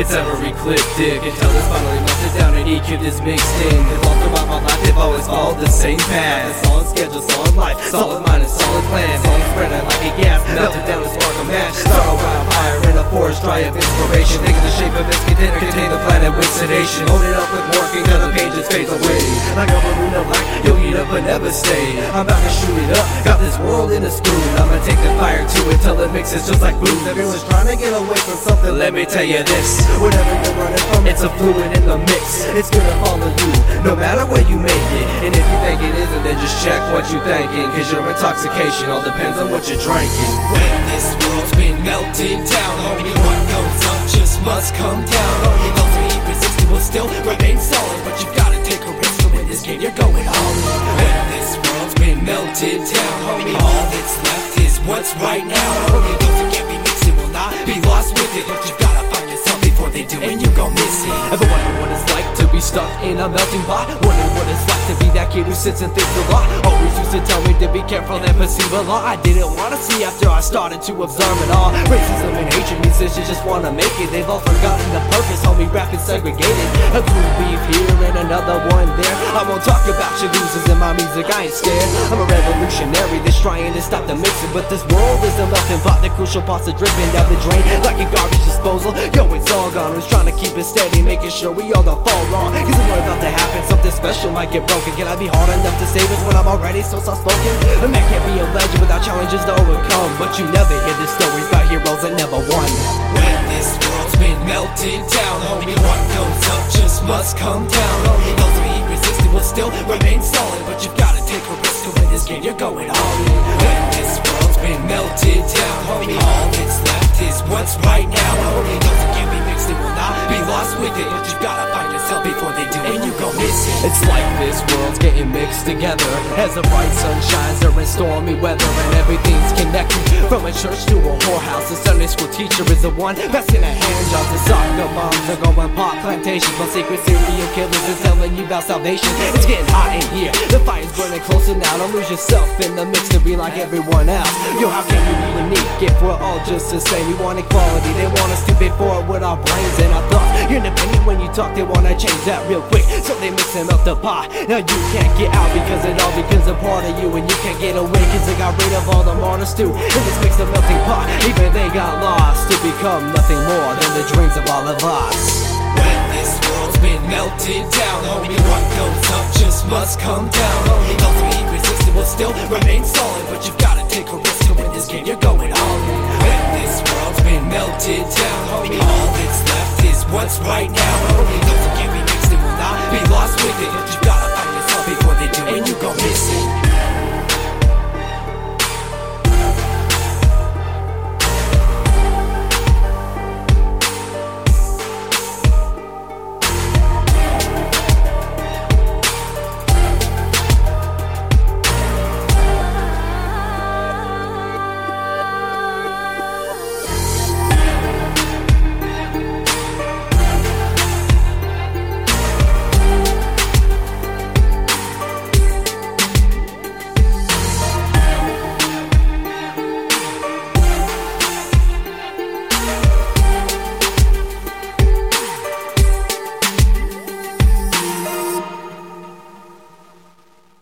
apocalyptic Until it's finally melted down and EQ'd is mixed in. Cause all throughout my life they've always followed the same path. Solid schedule, solid life, solid mind and solid plan. Solid spreading like a gas, melted down to spark a match. Start a wildfire in a forest dry of inspiration. Taking the shape of its container, contain the planet with sedation. Hold it up with morphine till the pages fades away. Like a balloon of light, you'll eat up but never stay. I'm about to shoot it up, got this world in a spoon. I'ma take the fire to till it mixes just like booze. Everyone's trying to get away from something, let me tell you this. Whatever you're running from, it's a fluid in the mix. It's gonna follow you, no matter where you make it. And if you think it isn't, then just check what you're thinking. Cause your intoxication all depends on what you're drinking. When this world's been melted down Homie, what goes up just must come down. Eat resistant will still remain solid. But you gotta take a risk to win this game, you're going in When this world's been melted down Homie, all that's left is what's right now. Homie, those who can't be mixing will not be lost with it. But you gotta find yourself before they do and you go missing Ever wonder what it's like to be stuck in a melting pot? Wonder what it's like to be kid who sits and thinks a lot? Always used to tell me to be careful and perceive a lot I didn't wanna see after I started to observe it all. Racism and hatred, musicians just wanna make it. They've all forgotten the purpose, homie, rap is segregated. A crew beef here and another one there. I won't talk about your losers in my music, I ain't scared. I'm a revolutionary that's trying to stop the mixing. But this world is a melting pot, the crucial parts are dripping down the drain. Like a garbage disposal, yo it's all gone. Who's trying to keep it steady, making sure we all don't fall wrong. Cause it's about to happen, something special might get broken. Can I be hard enough to save us when I'm already so soft-spoken? A man can't be a legend without challenges to overcome. But you never hear the stories about heroes that never won. When this world's been melted down Homie, what goes up just must come down. Homie, those who eat resistant will still remain solid. But you've gotta take a risk to win this game, you're going all in. When this world's been melted down Homie, all that's left is what's right now. Homie, those who can't be mixed, they will not be lost with it. But you've gotta It's like this world's getting mixed together. As the bright sun shines during stormy weather And everything's connected. From a church to a whorehouse The Sunday school teacher is the one Passing a hand. Job to soccer moms Are going pop plantations While secret serial killers is telling you about salvation. It's getting hot in here. The fire's burning closer now Don't lose yourself in the mix to be like everyone else. Yo, how can you be unique if we're all just the same? We want equality. They want us to be forward with our brains and our thoughts. You're independent when you talk They wanna change that real quick. So they mix and melt the pot Now you can't get out because it all becomes a part of you And you can't get away cause they got rid of all the martyrs too. And this makes the melting pot. Even they got lost To become nothing more than the dreams of all of us. When this world's been melted down Homie, what goes up just must come down. Homie, what's right now. And only look for me next, and will not be lost with it.